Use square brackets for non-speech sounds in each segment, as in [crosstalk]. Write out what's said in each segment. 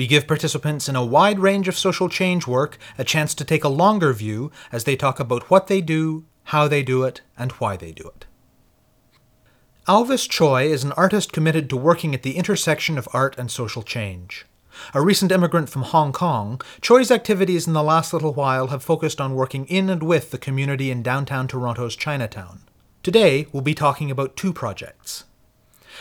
We give participants in a wide range of social change work a chance to take a longer view as they talk about what they do, how they do it, and why they do it. Alvis Choi is an artist committed to working at the intersection of art and social change. A recent immigrant from Hong Kong, Choi's activities in the last little while have focused on working in and with the community in downtown Toronto's Chinatown. Today, we'll be talking about two projects.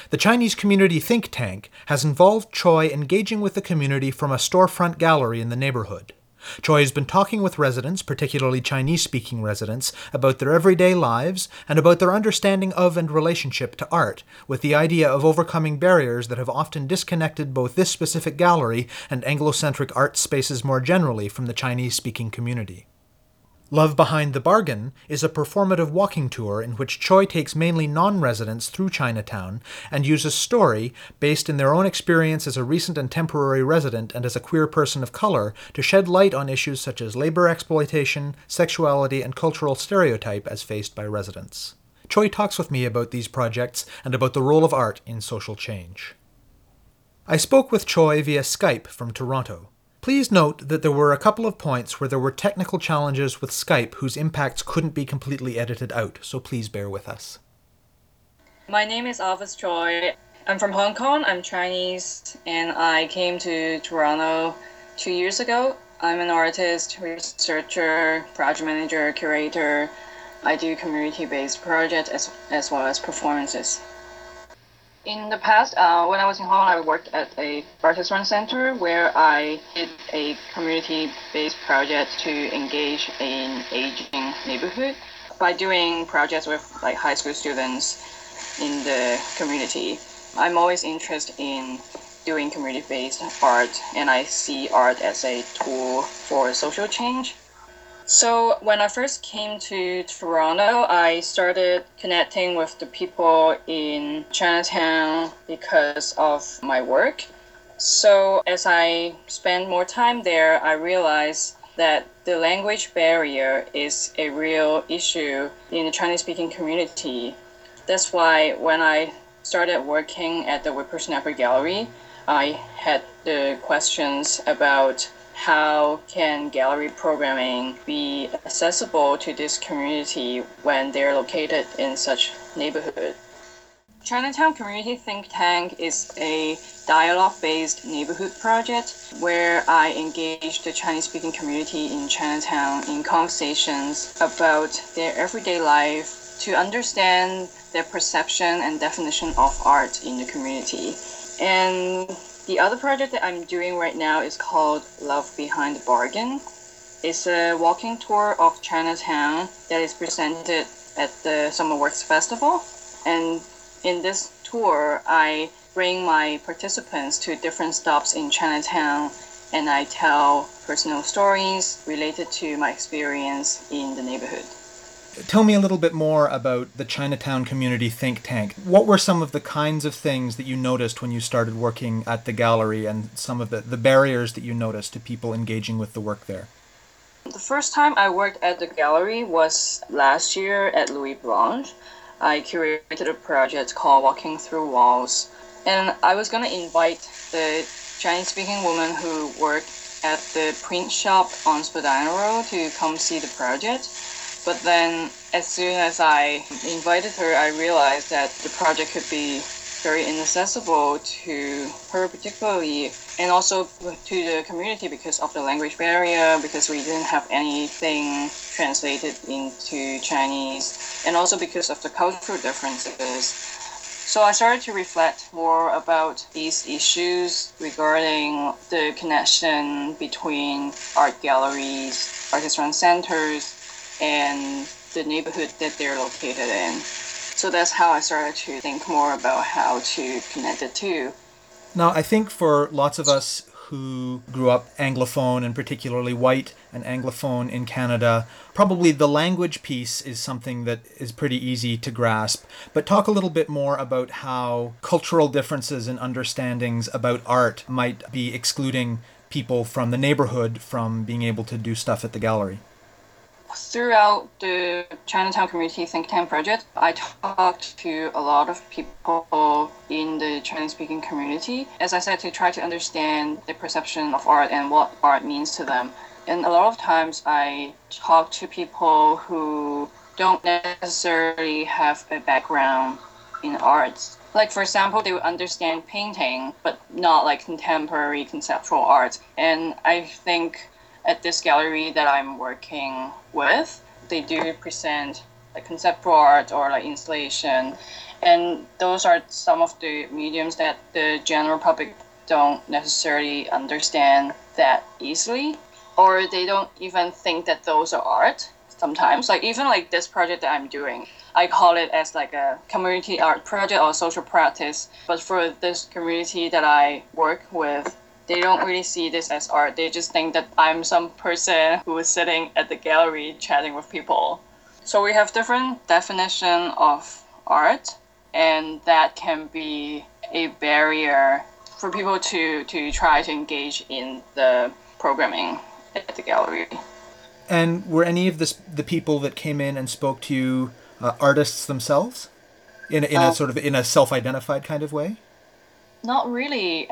The Chinese Community Think Tank has involved Choi engaging with the community from a storefront gallery in the neighborhood. Choi has been talking with residents, particularly Chinese speaking residents, about their everyday lives and about their understanding of and relationship to art, with the idea of overcoming barriers that have often disconnected both this specific gallery and Anglocentric art spaces more generally from the Chinese speaking community. Love Behind the Bargain is a performative walking tour in which Choi takes mainly non residents through Chinatown and uses story, based in their own experience as a recent and temporary resident and as a queer person of color, to shed light on issues such as labor exploitation, sexuality, and cultural stereotype as faced by residents. Choi talks with me about these projects and about the role of art in social change. I spoke with Choi via Skype from Toronto. Please note that there were a couple of points where there were technical challenges with Skype whose impacts couldn't be completely edited out, so please bear with us. My name is Alvis Choi. I'm from Hong Kong. I'm Chinese, and I came to Toronto two years ago. I'm an artist, researcher, project manager, curator. I do community-based projects as, as well as performances. In the past, uh, when I was in Kong, I worked at a artist run center where I did a community-based project to engage in aging neighborhood by doing projects with like high school students in the community. I'm always interested in doing community-based art, and I see art as a tool for social change. So when I first came to Toronto, I started connecting with the people in Chinatown because of my work. So as I spend more time there, I realized that the language barrier is a real issue in the Chinese speaking community. That's why when I started working at the Whippersnapper Gallery, I had the questions about how can gallery programming be accessible to this community when they're located in such neighborhood. Chinatown Community Think Tank is a dialogue-based neighborhood project where I engage the Chinese-speaking community in Chinatown in conversations about their everyday life to understand their perception and definition of art in the community. And the other project that I'm doing right now is called Love Behind the Bargain. It's a walking tour of Chinatown that is presented at the SummerWorks Festival. And in this tour, I bring my participants to different stops in Chinatown and I tell personal stories related to my experience in the neighborhood. Tell me a little bit more about the Chinatown Community Think Tank. What were some of the kinds of things that you noticed when you started working at the gallery and some of the, the barriers that you noticed to people engaging with the work there? The first time I worked at the gallery was last year at Nuit Blanche. I curated a project called Walking Through Walls. And I was going to invite the Chinese speaking woman who worked at the print shop on Spadina Road to come see the project. But then, as soon as I invited her, I realized that the project could be very inaccessible to her, particularly, and also to the community because of the language barrier, because we didn't have anything translated into Chinese, and also because of the cultural differences. So I started to reflect more about these issues regarding the connection between art galleries, artist run centers, and the neighborhood that they're located in. So that's how I started to think more about how to connect the two. Now, I think for lots of us who grew up Anglophone and particularly white and Anglophone in Canada, probably the language piece is something that is pretty easy to grasp. But talk a little bit more about how cultural differences and understandings about art might be excluding people from the neighborhood from being able to do stuff at the gallery throughout the Chinatown Community Think Tank project, I talked to a lot of people in the Chinese speaking community, as I said, to try to understand the perception of art and what art means to them. And a lot of times I talk to people who don't necessarily have a background in arts. Like, for example, they would understand painting, but not like contemporary conceptual art. And I think at this gallery that I'm working with, they do present like conceptual art or like installation, and those are some of the mediums that the general public don't necessarily understand that easily, or they don't even think that those are art. Sometimes, like even like this project that I'm doing, I call it as like a community art project or social practice. But for this community that I work with, they don't really see this as art. They just think that I'm some person who is sitting at the gallery chatting with people. So we have different definition of art, and that can be a barrier for people to, to try to engage in the programming at the gallery. And were any of this, the people that came in and spoke to you uh, artists themselves, in in a uh, sort of in a self-identified kind of way? Not really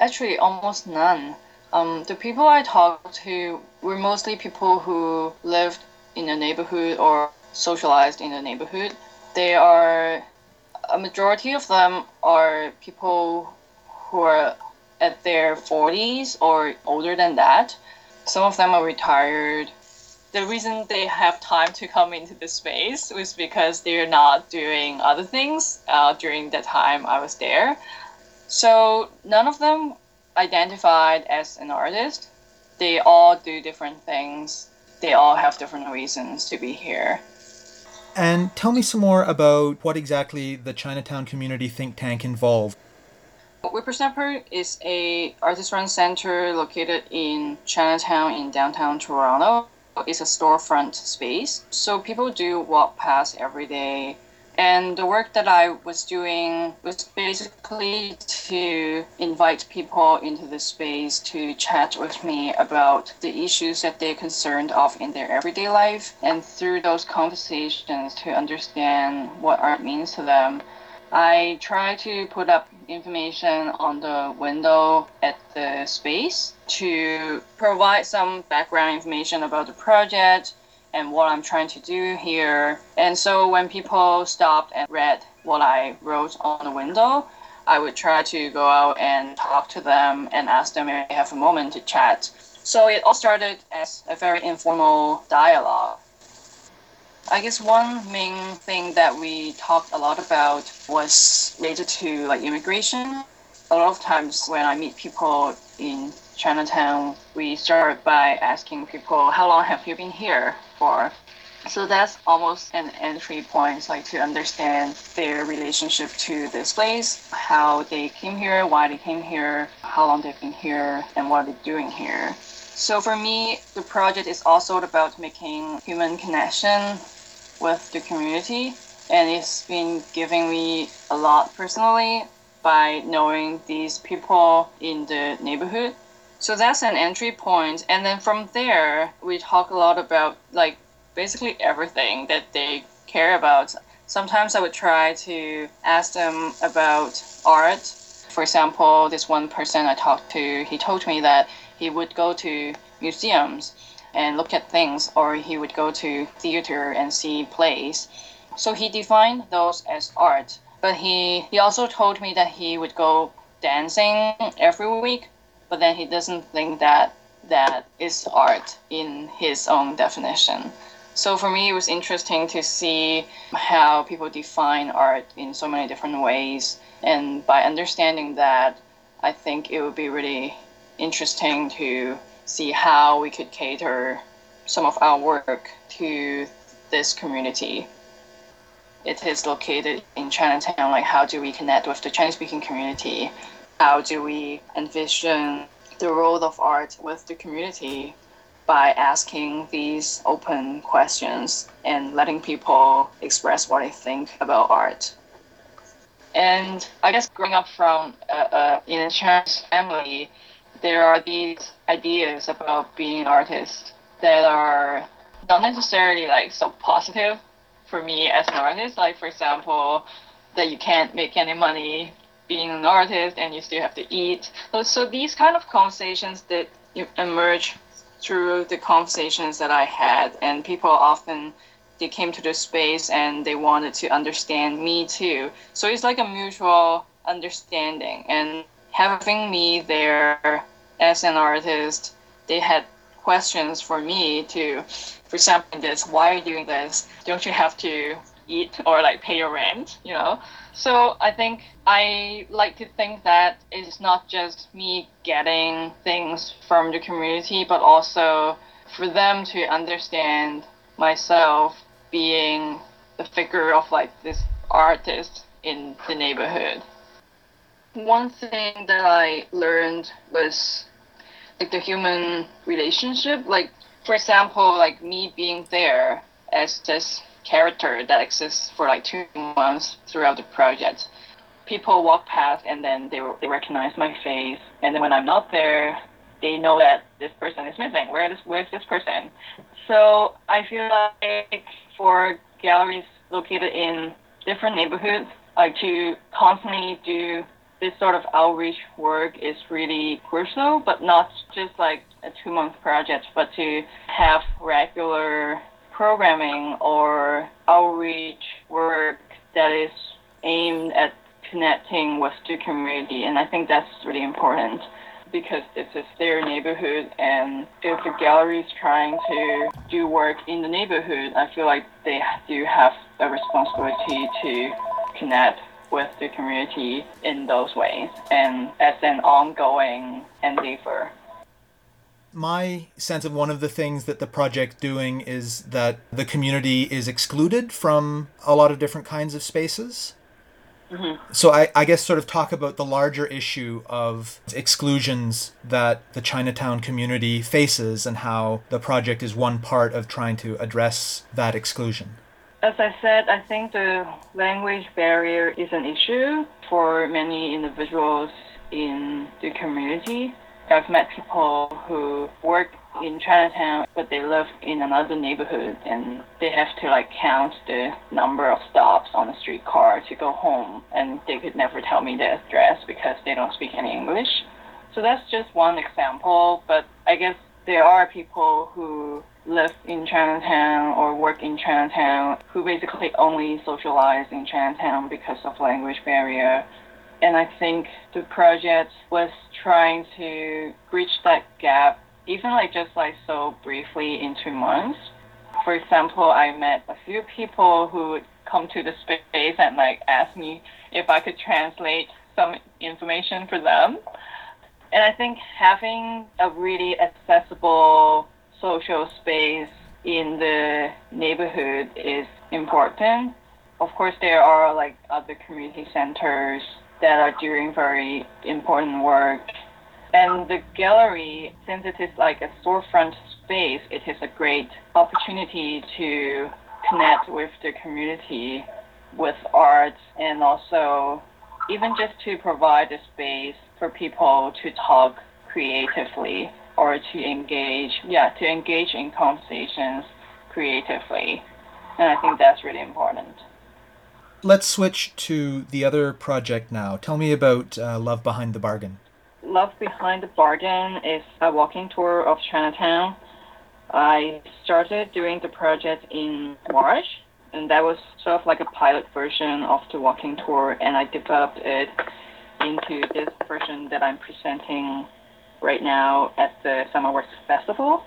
actually almost none. Um, the people I talked to were mostly people who lived in the neighborhood or socialized in the neighborhood. They are a majority of them are people who are at their 40s or older than that. Some of them are retired. The reason they have time to come into the space was because they're not doing other things uh, during the time I was there. So none of them identified as an artist. They all do different things. They all have different reasons to be here. And tell me some more about what exactly the Chinatown Community Think Tank involved. Whippersnapper is a artist-run center located in Chinatown in downtown Toronto. It's a storefront space, so people do walk past every day and the work that I was doing was basically to invite people into the space to chat with me about the issues that they're concerned of in their everyday life. And through those conversations to understand what art means to them. I try to put up information on the window at the space to provide some background information about the project and what I'm trying to do here. And so when people stopped and read what I wrote on the window, I would try to go out and talk to them and ask them if they have a moment to chat. So it all started as a very informal dialogue. I guess one main thing that we talked a lot about was related to like immigration. A lot of times when I meet people in Chinatown, we start by asking people, how long have you been here So that's almost an entry point, like to understand their relationship to this place, how they came here, why they came here, how long they've been here, and what they're doing here. So for me, the project is also about making human connection with the community, and it's been giving me a lot personally by knowing these people in the neighborhood so that's an entry point, and then from there we talk a lot about like basically everything that they care about. Sometimes I would try to ask them about art. For example, this one person I talked to, he told me that he would go to museums and look at things, or he would go to theater and see plays. So he defined those as art. But he, he also told me that he would go dancing every week but then he doesn't think that that is art in his own definition. So for me, it was interesting to see how people define art in so many different ways. And by understanding that, I think it would be really interesting to see how we could cater some of our work to this community. It is located in Chinatown. Like, how do we connect with the Chinese speaking community? How do we envision the role of art with the community by asking these open questions and letting people express what they think about art. And I guess growing up from uh, uh, in a Chinese family, there are these ideas about being an artist that are not necessarily like so positive for me as an artist. Like for example, that you can't make any money being an artist and you still have to eat. So, so these kind of conversations that emerge through the conversations that I had, and people often they came to the space and they wanted to understand me too. So it's like a mutual understanding, and having me there as an artist, they had questions for me to, for example, this, why are you doing this? Don't you have to eat or like pay your rent, you know? So I think I like to think that it's not just me getting things from the community, but also for them to understand myself being the figure of like this artist in the neighborhood. One thing that I learned was like the human relationship. Like for example, like me being there as this character that exists for like two months throughout the project. People walk past and then they, they recognize my face. And then when I'm not there, they know that this person is missing. Where is where's this person? So I feel like for galleries located in different neighborhoods, like to constantly do this sort of outreach work is really crucial, but not just like a two month project, but to have regular programming or outreach work that is aimed at connecting with the community. And I think that's really important because this is their neighborhood and if the gallery is trying to do work in the neighborhood, I feel like they do have a responsibility to connect with the community in those ways and as an ongoing endeavor my sense of one of the things that the project doing is that the community is excluded from a lot of different kinds of spaces. Mm-hmm. So I, I guess sort of talk about the larger issue of exclusions that the Chinatown community faces and how the project is one part of trying to address that exclusion. As I said, I think the language barrier is an issue for many individuals in the community. I've met people who work in Chinatown, but they live in another neighborhood, and they have to like count the number of stops on the streetcar to go home, and they could never tell me their address because they don't speak any English. So that's just one example, but I guess there are people who live in Chinatown or work in Chinatown who basically only socialize in Chinatown because of language barrier and I think the project was trying to bridge that gap, even like just like so briefly in two months. For example, I met a few people who would come to the space and like ask me if I could translate some information for them. And I think having a really accessible social space in the neighborhood is important. Of course, there are like other community centers that are doing very important work. And the gallery, since it is like a storefront space, it is a great opportunity to connect with the community with art and also even just to provide a space for people to talk creatively or to engage, yeah, to engage in conversations creatively. And I think that's really important let's switch to the other project now. Tell me about uh, Love Behind the Bargain. Love Behind the Bargain is a walking tour of Chinatown. I started doing the project in March, and that was sort of like a pilot version of the walking tour, and I developed it into this version that I'm presenting right now at the SummerWorks Festival.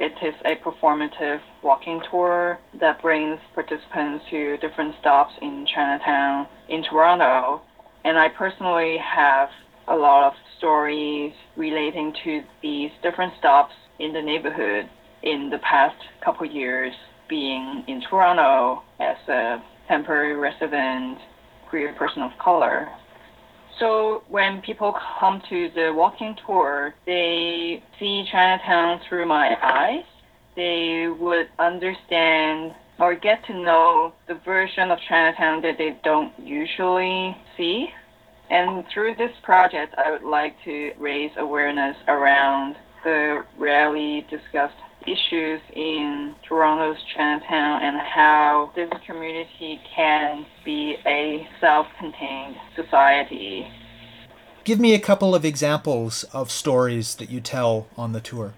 It is a performative walking tour that brings participants to different stops in Chinatown in Toronto. And I personally have a lot of stories relating to these different stops in the neighborhood in the past couple years, being in Toronto as a temporary resident, queer person of color. So when people come to the walking tour, they see Chinatown through my eyes. They would understand or get to know the version of Chinatown that they don't usually see. And through this project, I would like to raise awareness around the rarely discussed issues in Toronto's Chinatown and how this community can be a self contained society. Give me a couple of examples of stories that you tell on the tour.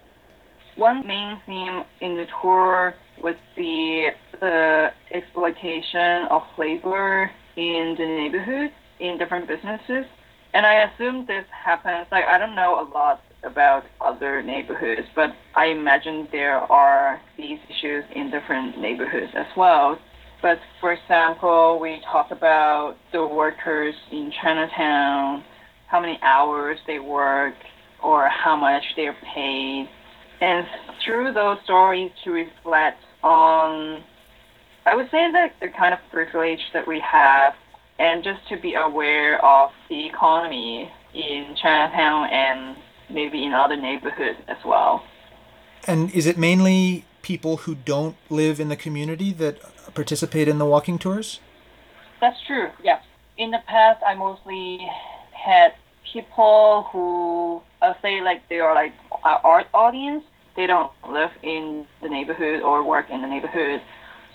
One main theme in the tour would be the exploitation of labor in the neighborhood in different businesses. And I assume this happens, like, I don't know a lot about other neighborhoods, but I imagine there are these issues in different neighborhoods as well. But for example, we talk about the workers in Chinatown, how many hours they work, or how much they're paid. And through those stories to reflect on, I would say that the kind of privilege that we have, and just to be aware of the economy in Chinatown and maybe in other neighborhoods as well. And is it mainly people who don't live in the community that participate in the walking tours? That's true, yes. In the past, I mostly had people who, uh, say, like they are like art audience. They don't live in the neighborhood or work in the neighborhood.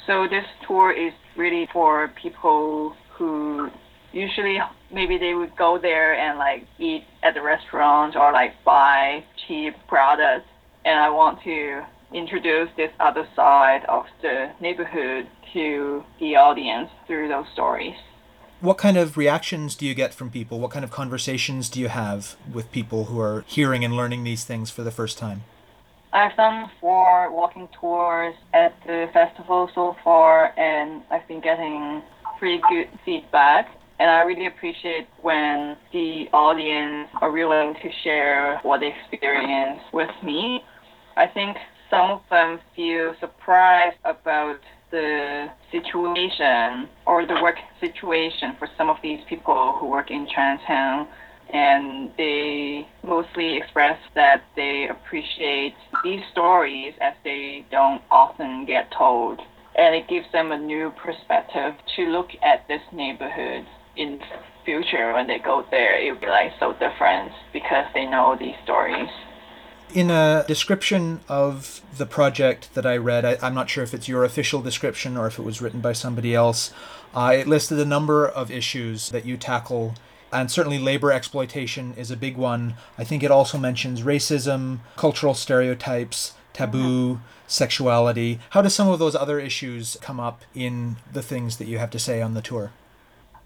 So this tour is really for people who usually maybe they would go there and like eat at the restaurant or like buy cheap products. And i want to introduce this other side of the neighborhood to the audience through those stories. What kind of reactions do you get from people? What kind of conversations do you have with people who are hearing and learning these things for the first time? I've done four walking tours at the festival so far, and I've been getting pretty good feedback. And I really appreciate when the audience are willing to share what they experience with me. I think some of them feel surprised about the situation or the work situation for some of these people who work in Chinatown. And they mostly express that they appreciate these stories as they don't often get told. And it gives them a new perspective to look at this neighborhood in future when they go there, it'll be like so different because they know these stories. In a description of the project that I read, I, am not sure if it's your official description or if it was written by somebody else. Uh, it listed a number of issues that you tackle, and certainly labor exploitation is a big one. I think it also mentions racism, cultural stereotypes, taboo, sexuality. How do some of those other issues come up in the things that you have to say on the tour?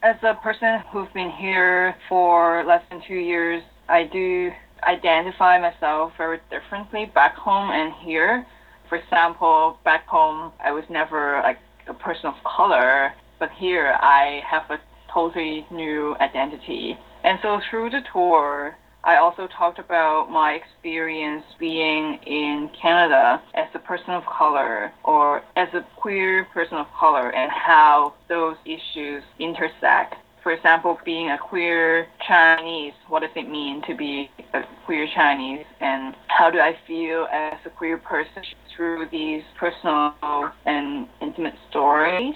As a person who's been here for less than two years, I do identify myself very differently back home and here. For example, back home, I was never like a person of color, but here I have a totally new identity. And so through the tour, I also talked about my experience being in Canada as a person of color or as a queer person of color and how those issues intersect. For example, being a queer Chinese, what does it mean to be a queer Chinese? And how do I feel as a queer person through these personal and intimate stories?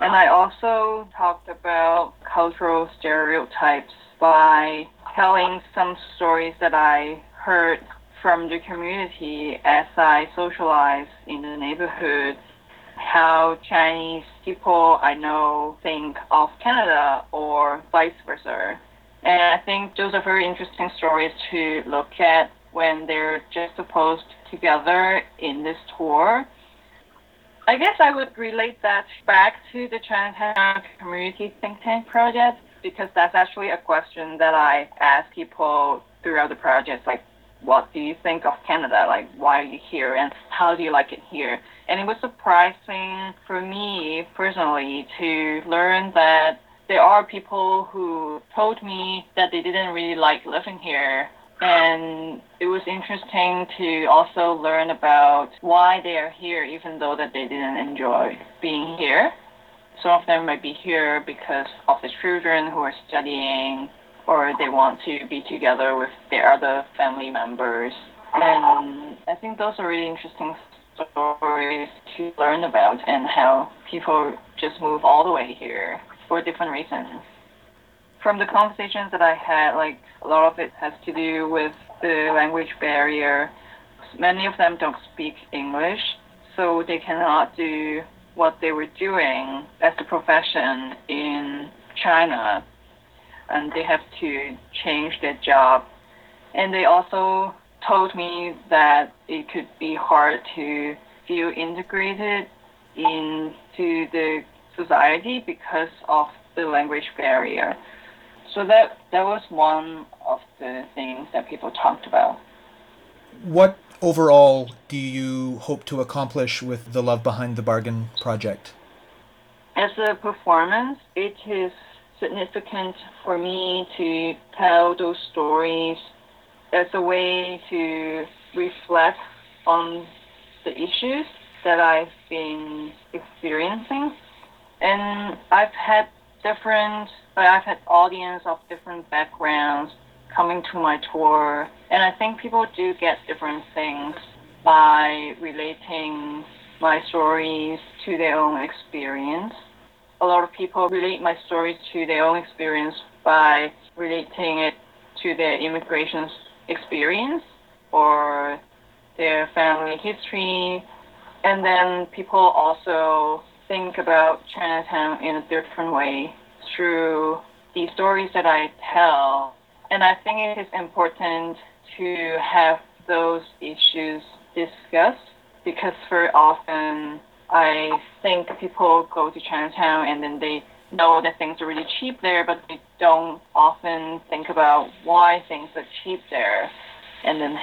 And I also talked about cultural stereotypes by telling some stories that I heard from the community as I socialize in the neighborhood, how Chinese people I know think of Canada or vice versa. And I think those are very interesting stories to look at when they're just together in this tour. I guess I would relate that back to the Chinatown Community Think Tank project because that's actually a question that I ask people throughout the project, like, what do you think of Canada? Like, why are you here and how do you like it here? And it was surprising for me personally to learn that there are people who told me that they didn't really like living here. And it was interesting to also learn about why they are here, even though that they didn't enjoy being here. Some of them might be here because of the children who are studying or they want to be together with their other family members. And I think those are really interesting stories to learn about and how people just move all the way here for different reasons. From the conversations that I had, like a lot of it has to do with the language barrier. Many of them don't speak English, so they cannot do what they were doing as a profession in China. And they have to change their job. And they also told me that it could be hard to feel integrated into the society because of the language barrier. So that that was one of the things that people talked about. What overall do you hope to accomplish with the Love Behind the Bargain project? As a performance, it is significant for me to tell those stories as a way to reflect on the issues that I've been experiencing. And I've had different, I've had audience of different backgrounds coming to my tour. And I think people do get different things by relating my stories to their own experience. A lot of people relate my stories to their own experience by relating it to their immigration experience or their family history. And then people also think about Chinatown in a different way through the stories that I tell. And I think it is important to have those issues discussed because very often I think people go to Chinatown and then they know that things are really cheap there, but they don't often think about why things are cheap there and then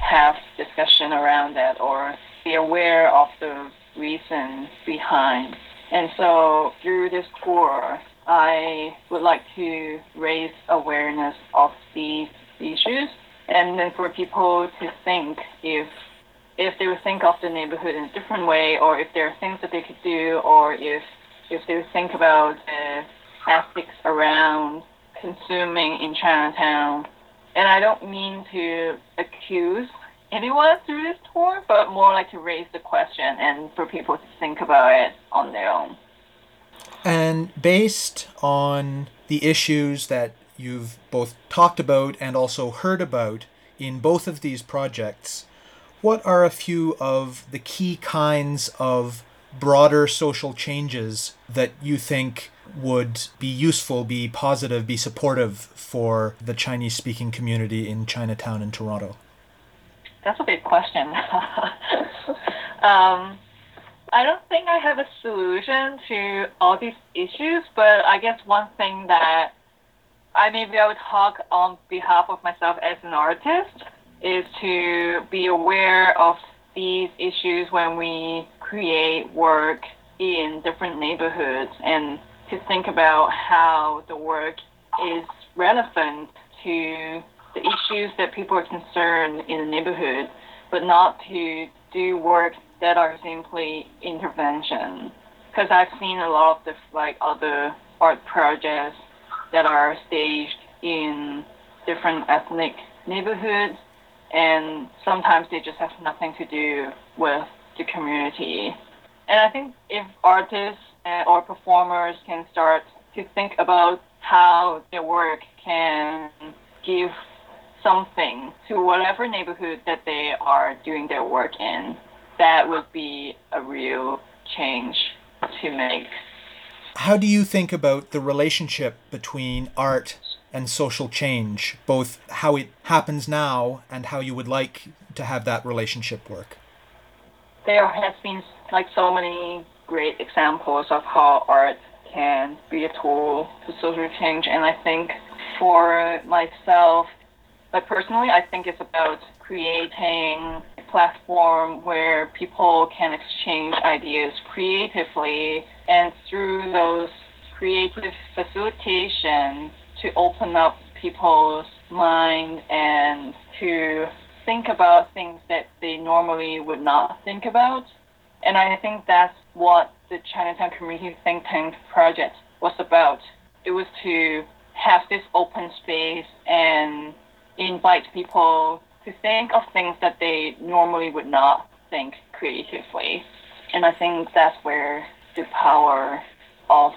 have discussion around that or be aware of the reason behind. And so through this tour, I would like to raise awareness of these issues and then for people to think if if they would think of the neighborhood in a different way or if there are things that they could do or if if they would think about the ethics around consuming in Chinatown. And I don't mean to accuse anyone through this tour, but more like to raise the question and for people to think about it on their own. And based on the issues that you've both talked about and also heard about in both of these projects, what are a few of the key kinds of broader social changes that you think would be useful, be positive, be supportive for the Chinese speaking community in Chinatown and Toronto? That's a big question. [laughs] um, I don't think I have a solution to all these issues, but I guess one thing that I maybe I would talk on behalf of myself as an artist is to be aware of these issues when we create work in different neighborhoods and to think about how the work is relevant to the issues that people are concerned in the neighborhood, but not to do work that are simply intervention. Because I've seen a lot of like other art projects that are staged in different ethnic neighborhoods, and sometimes they just have nothing to do with the community. And I think if artists or performers can start to think about how their work can give something to whatever neighborhood that they are doing their work in, that would be a real change to make. How do you think about the relationship between art and social change, both how it happens now and how you would like to have that relationship work? There has been like so many great examples of how art can be a tool for social change, and I think for myself, but personally, I think it's about creating platform where people can exchange ideas creatively and through those creative facilitation to open up people's mind and to think about things that they normally would not think about. And I think that's what the Chinatown Community Think Tank project was about. It was to have this open space and invite people to think of things that they normally would not think creatively. And I think that's where the power of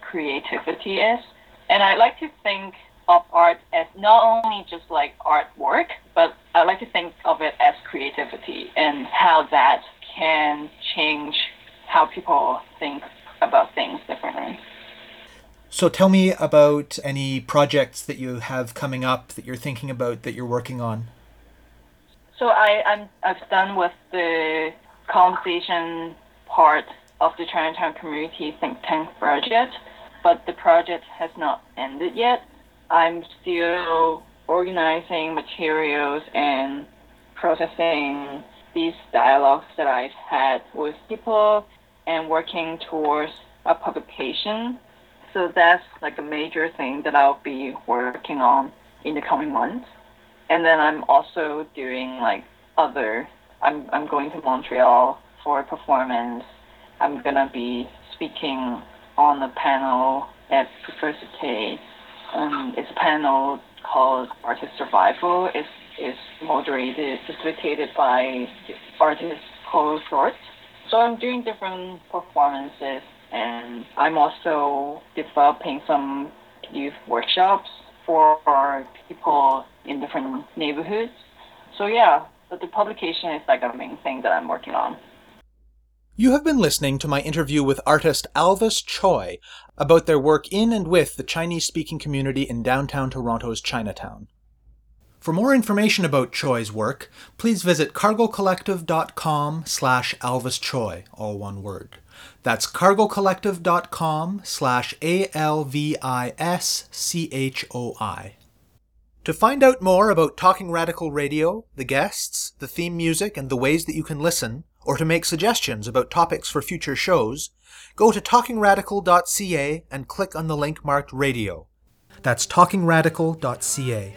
creativity is. And I like to think of art as not only just like artwork, but I like to think of it as creativity and how that can change how people think about things differently. So tell me about any projects that you have coming up that you're thinking about that you're working on. So I, I'm I've done with the conversation part of the Chinatown Community Think Tank project, but the project has not ended yet. I'm still organizing materials and processing these dialogues that I've had with people and working towards a publication. So that's like a major thing that I'll be working on in the coming months. And then I'm also doing like other I'm I'm going to Montreal for a performance. I'm gonna be speaking on a panel at Université. Um, it's a panel called Artist Survival. It's, it's moderated, facilitated by artist Paul Short. So I'm doing different performances and I'm also developing some youth workshops for people in different neighborhoods. So yeah, but the publication is like a main thing that I'm working on. You have been listening to my interview with artist Alvis Choi about their work in and with the Chinese speaking community in downtown Toronto's Chinatown. For more information about Choi's work, please visit cargocollective.com slash Alvis Choi, all one word. That's cargocollective.com slash A-L-V-I-S-C-H-O-I. To find out more about Talking Radical Radio, the guests, the theme music, and the ways that you can listen, or to make suggestions about topics for future shows, go to talkingradical.ca and click on the link marked radio. That's talkingradical.ca.